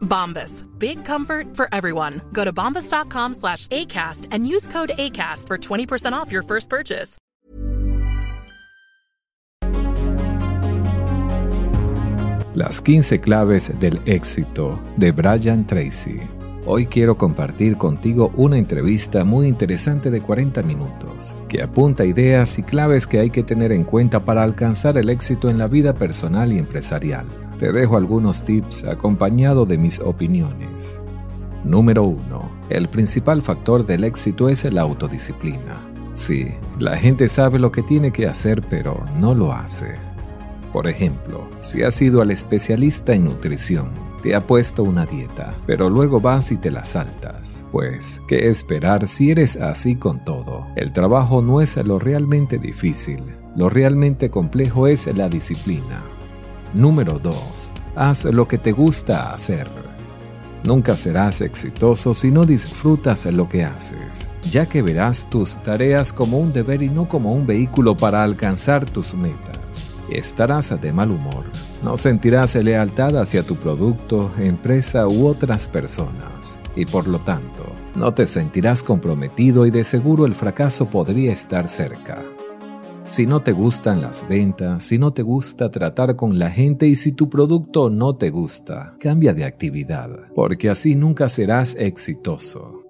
Bombas. Big comfort for everyone. Go to bombas.com slash ACAST and use code ACAST for 20% off your first purchase. Las 15 claves del éxito de Brian Tracy. Hoy quiero compartir contigo una entrevista muy interesante de 40 minutos, que apunta ideas y claves que hay que tener en cuenta para alcanzar el éxito en la vida personal y empresarial. Te dejo algunos tips acompañado de mis opiniones. Número 1. El principal factor del éxito es la autodisciplina. Sí, la gente sabe lo que tiene que hacer pero no lo hace. Por ejemplo, si has ido al especialista en nutrición, te ha puesto una dieta, pero luego vas y te la saltas. Pues, ¿qué esperar si eres así con todo? El trabajo no es lo realmente difícil, lo realmente complejo es la disciplina. Número 2. Haz lo que te gusta hacer. Nunca serás exitoso si no disfrutas lo que haces, ya que verás tus tareas como un deber y no como un vehículo para alcanzar tus metas. Estarás de mal humor, no sentirás lealtad hacia tu producto, empresa u otras personas, y por lo tanto, no te sentirás comprometido y de seguro el fracaso podría estar cerca. Si no te gustan las ventas, si no te gusta tratar con la gente y si tu producto no te gusta, cambia de actividad, porque así nunca serás exitoso.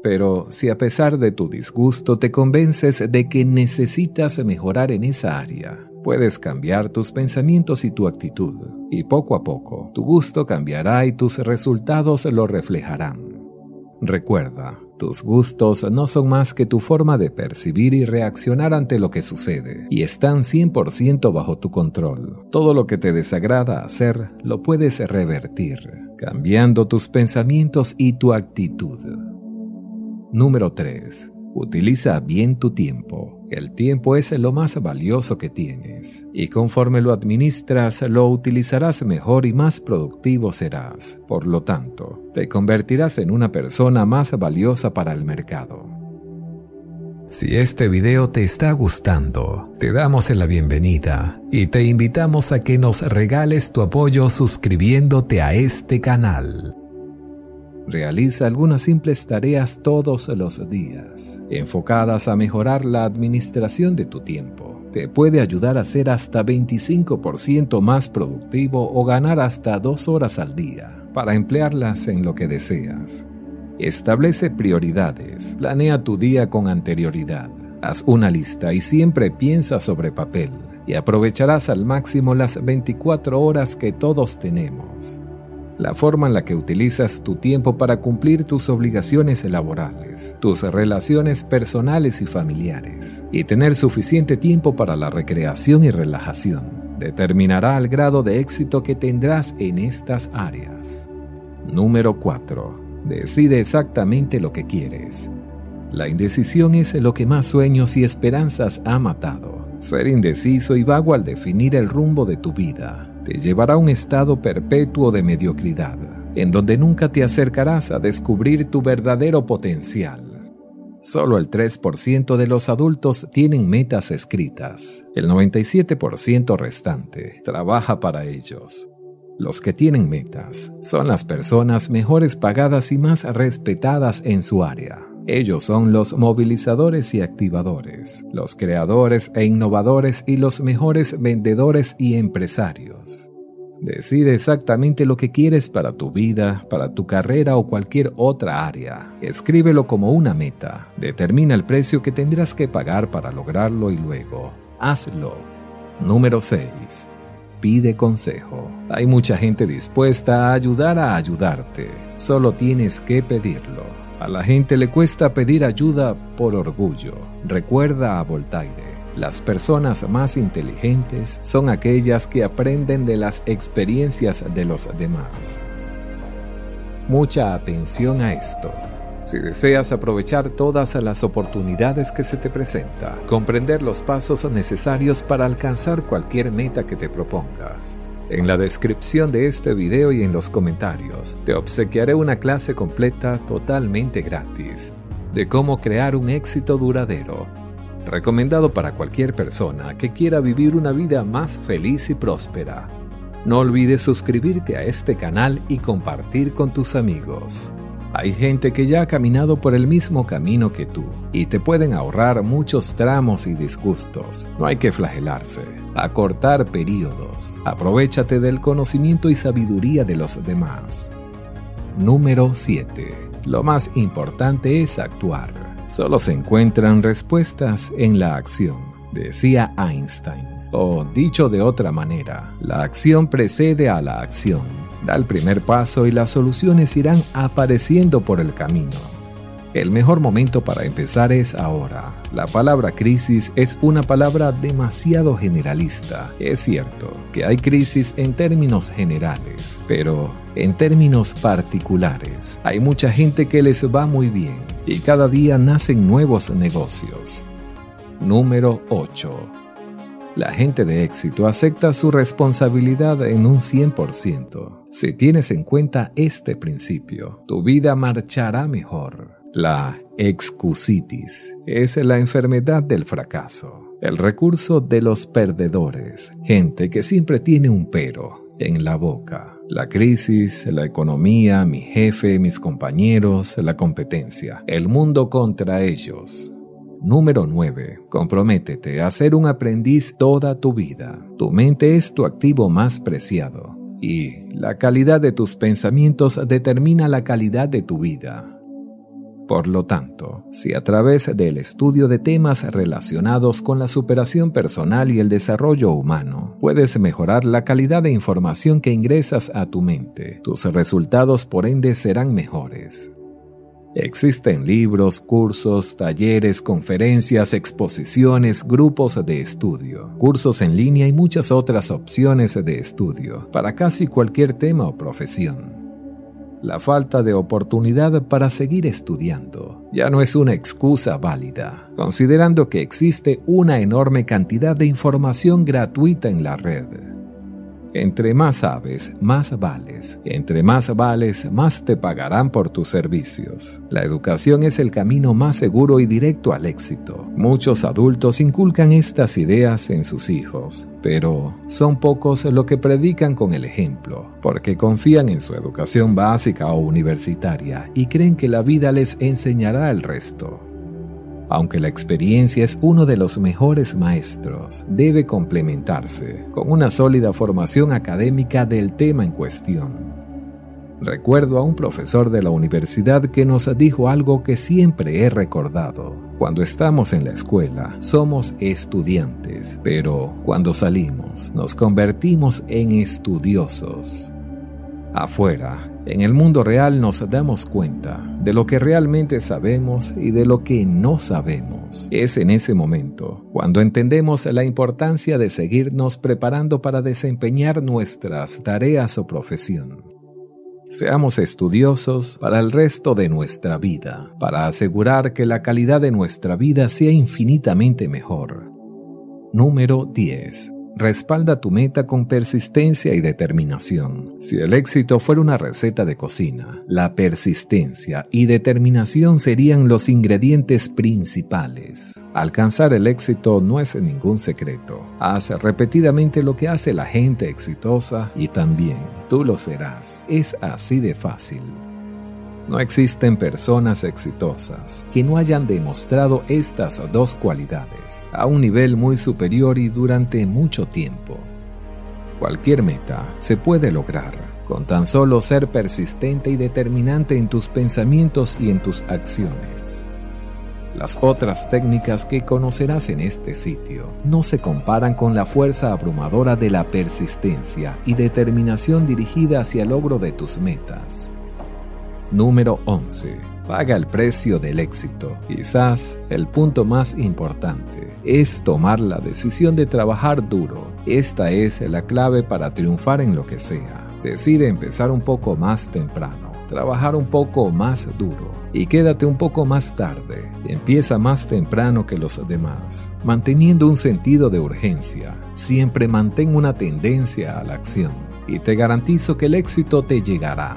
Pero si a pesar de tu disgusto te convences de que necesitas mejorar en esa área, puedes cambiar tus pensamientos y tu actitud, y poco a poco tu gusto cambiará y tus resultados lo reflejarán. Recuerda, tus gustos no son más que tu forma de percibir y reaccionar ante lo que sucede, y están 100% bajo tu control. Todo lo que te desagrada hacer lo puedes revertir, cambiando tus pensamientos y tu actitud. Número 3. Utiliza bien tu tiempo. El tiempo es lo más valioso que tienes, y conforme lo administras, lo utilizarás mejor y más productivo serás. Por lo tanto, te convertirás en una persona más valiosa para el mercado. Si este video te está gustando, te damos la bienvenida y te invitamos a que nos regales tu apoyo suscribiéndote a este canal. Realiza algunas simples tareas todos los días, enfocadas a mejorar la administración de tu tiempo. Te puede ayudar a ser hasta 25% más productivo o ganar hasta dos horas al día para emplearlas en lo que deseas. Establece prioridades, planea tu día con anterioridad, haz una lista y siempre piensa sobre papel y aprovecharás al máximo las 24 horas que todos tenemos la forma en la que utilizas tu tiempo para cumplir tus obligaciones laborales, tus relaciones personales y familiares, y tener suficiente tiempo para la recreación y relajación, determinará el grado de éxito que tendrás en estas áreas. Número 4. Decide exactamente lo que quieres. La indecisión es lo que más sueños y esperanzas ha matado. Ser indeciso y vago al definir el rumbo de tu vida te llevará a un estado perpetuo de mediocridad, en donde nunca te acercarás a descubrir tu verdadero potencial. Solo el 3% de los adultos tienen metas escritas. El 97% restante trabaja para ellos. Los que tienen metas son las personas mejores pagadas y más respetadas en su área. Ellos son los movilizadores y activadores, los creadores e innovadores y los mejores vendedores y empresarios. Decide exactamente lo que quieres para tu vida, para tu carrera o cualquier otra área. Escríbelo como una meta. Determina el precio que tendrás que pagar para lograrlo y luego hazlo. Número 6. Pide consejo. Hay mucha gente dispuesta a ayudar a ayudarte. Solo tienes que pedirlo. A la gente le cuesta pedir ayuda por orgullo. Recuerda a Voltaire. Las personas más inteligentes son aquellas que aprenden de las experiencias de los demás. Mucha atención a esto. Si deseas aprovechar todas las oportunidades que se te presenta, comprender los pasos necesarios para alcanzar cualquier meta que te propongas. En la descripción de este video y en los comentarios te obsequiaré una clase completa totalmente gratis de cómo crear un éxito duradero recomendado para cualquier persona que quiera vivir una vida más feliz y próspera. No olvides suscribirte a este canal y compartir con tus amigos. Hay gente que ya ha caminado por el mismo camino que tú y te pueden ahorrar muchos tramos y disgustos. No hay que flagelarse, acortar periodos. Aprovechate del conocimiento y sabiduría de los demás. Número 7. Lo más importante es actuar. Solo se encuentran respuestas en la acción, decía Einstein. O dicho de otra manera, la acción precede a la acción. Da el primer paso y las soluciones irán apareciendo por el camino. El mejor momento para empezar es ahora. La palabra crisis es una palabra demasiado generalista. Es cierto que hay crisis en términos generales, pero en términos particulares hay mucha gente que les va muy bien y cada día nacen nuevos negocios. Número 8. La gente de éxito acepta su responsabilidad en un 100%. Si tienes en cuenta este principio, tu vida marchará mejor. La excusitis es la enfermedad del fracaso, el recurso de los perdedores, gente que siempre tiene un pero en la boca. La crisis, la economía, mi jefe, mis compañeros, la competencia, el mundo contra ellos. Número 9. Comprométete a ser un aprendiz toda tu vida. Tu mente es tu activo más preciado y la calidad de tus pensamientos determina la calidad de tu vida. Por lo tanto, si a través del estudio de temas relacionados con la superación personal y el desarrollo humano puedes mejorar la calidad de información que ingresas a tu mente, tus resultados por ende serán mejores. Existen libros, cursos, talleres, conferencias, exposiciones, grupos de estudio, cursos en línea y muchas otras opciones de estudio para casi cualquier tema o profesión la falta de oportunidad para seguir estudiando ya no es una excusa válida, considerando que existe una enorme cantidad de información gratuita en la red. Entre más sabes, más vales. Entre más vales, más te pagarán por tus servicios. La educación es el camino más seguro y directo al éxito. Muchos adultos inculcan estas ideas en sus hijos, pero son pocos los que predican con el ejemplo, porque confían en su educación básica o universitaria y creen que la vida les enseñará el resto. Aunque la experiencia es uno de los mejores maestros, debe complementarse con una sólida formación académica del tema en cuestión. Recuerdo a un profesor de la universidad que nos dijo algo que siempre he recordado. Cuando estamos en la escuela, somos estudiantes, pero cuando salimos, nos convertimos en estudiosos. Afuera, en el mundo real nos damos cuenta de lo que realmente sabemos y de lo que no sabemos. Es en ese momento cuando entendemos la importancia de seguirnos preparando para desempeñar nuestras tareas o profesión. Seamos estudiosos para el resto de nuestra vida, para asegurar que la calidad de nuestra vida sea infinitamente mejor. Número 10. Respalda tu meta con persistencia y determinación. Si el éxito fuera una receta de cocina, la persistencia y determinación serían los ingredientes principales. Alcanzar el éxito no es ningún secreto. Haz repetidamente lo que hace la gente exitosa y también tú lo serás. Es así de fácil. No existen personas exitosas que no hayan demostrado estas dos cualidades a un nivel muy superior y durante mucho tiempo. Cualquier meta se puede lograr con tan solo ser persistente y determinante en tus pensamientos y en tus acciones. Las otras técnicas que conocerás en este sitio no se comparan con la fuerza abrumadora de la persistencia y determinación dirigida hacia el logro de tus metas. Número 11. Paga el precio del éxito. Quizás el punto más importante es tomar la decisión de trabajar duro. Esta es la clave para triunfar en lo que sea. Decide empezar un poco más temprano, trabajar un poco más duro y quédate un poco más tarde. Empieza más temprano que los demás, manteniendo un sentido de urgencia. Siempre mantén una tendencia a la acción y te garantizo que el éxito te llegará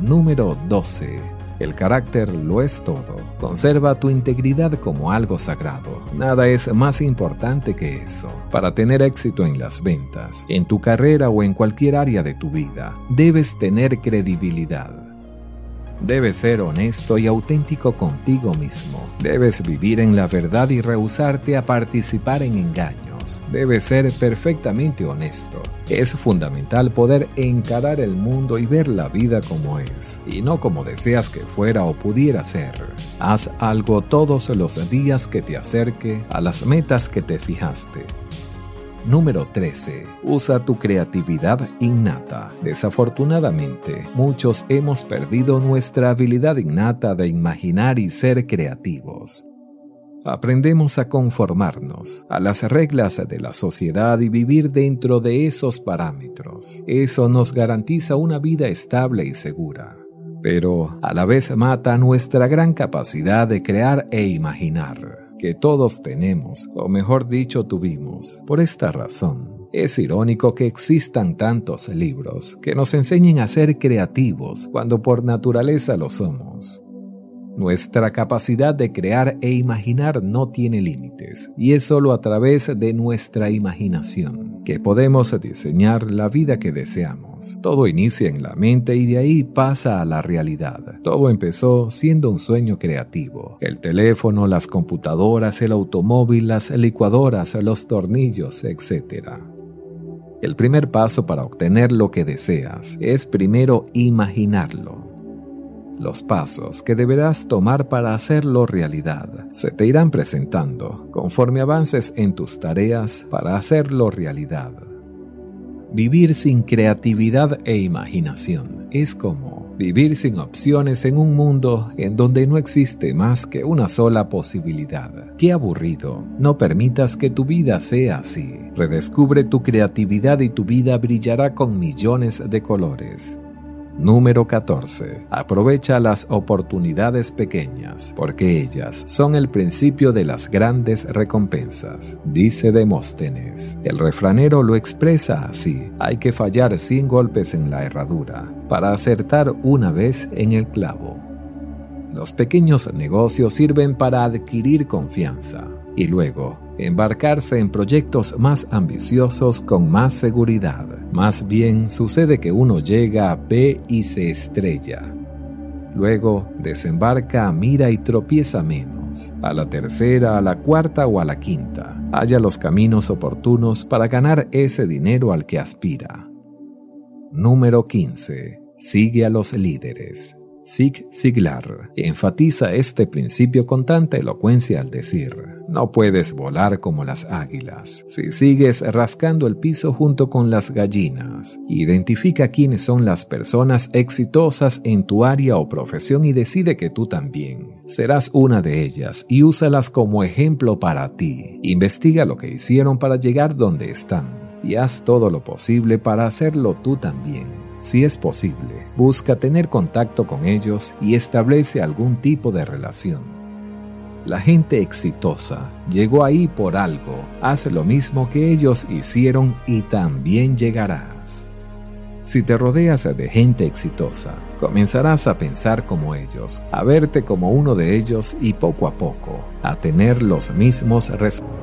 Número 12. El carácter lo es todo. Conserva tu integridad como algo sagrado. Nada es más importante que eso. Para tener éxito en las ventas, en tu carrera o en cualquier área de tu vida, debes tener credibilidad. Debes ser honesto y auténtico contigo mismo. Debes vivir en la verdad y rehusarte a participar en engaños debe ser perfectamente honesto. Es fundamental poder encarar el mundo y ver la vida como es, y no como deseas que fuera o pudiera ser. Haz algo todos los días que te acerque a las metas que te fijaste. Número 13. Usa tu creatividad innata. Desafortunadamente, muchos hemos perdido nuestra habilidad innata de imaginar y ser creativos aprendemos a conformarnos a las reglas de la sociedad y vivir dentro de esos parámetros. Eso nos garantiza una vida estable y segura, pero a la vez mata nuestra gran capacidad de crear e imaginar, que todos tenemos, o mejor dicho tuvimos. Por esta razón, es irónico que existan tantos libros que nos enseñen a ser creativos cuando por naturaleza lo somos. Nuestra capacidad de crear e imaginar no tiene límites y es solo a través de nuestra imaginación que podemos diseñar la vida que deseamos. Todo inicia en la mente y de ahí pasa a la realidad. Todo empezó siendo un sueño creativo. El teléfono, las computadoras, el automóvil, las licuadoras, los tornillos, etc. El primer paso para obtener lo que deseas es primero imaginarlo los pasos que deberás tomar para hacerlo realidad se te irán presentando conforme avances en tus tareas para hacerlo realidad. Vivir sin creatividad e imaginación es como vivir sin opciones en un mundo en donde no existe más que una sola posibilidad. Qué aburrido. No permitas que tu vida sea así. Redescubre tu creatividad y tu vida brillará con millones de colores. Número 14. Aprovecha las oportunidades pequeñas, porque ellas son el principio de las grandes recompensas, dice Demóstenes. El refranero lo expresa así, hay que fallar 100 golpes en la herradura para acertar una vez en el clavo. Los pequeños negocios sirven para adquirir confianza y luego embarcarse en proyectos más ambiciosos con más seguridad. Más bien sucede que uno llega, ve y se estrella. Luego desembarca, mira y tropieza menos. A la tercera, a la cuarta o a la quinta. Haya los caminos oportunos para ganar ese dinero al que aspira. Número 15. Sigue a los líderes. Zig Ziglar enfatiza este principio con tanta elocuencia al decir, no puedes volar como las águilas si sigues rascando el piso junto con las gallinas. Identifica quiénes son las personas exitosas en tu área o profesión y decide que tú también serás una de ellas y úsalas como ejemplo para ti. Investiga lo que hicieron para llegar donde están y haz todo lo posible para hacerlo tú también. Si es posible, busca tener contacto con ellos y establece algún tipo de relación. La gente exitosa llegó ahí por algo. Haz lo mismo que ellos hicieron y también llegarás. Si te rodeas de gente exitosa, comenzarás a pensar como ellos, a verte como uno de ellos y poco a poco a tener los mismos resultados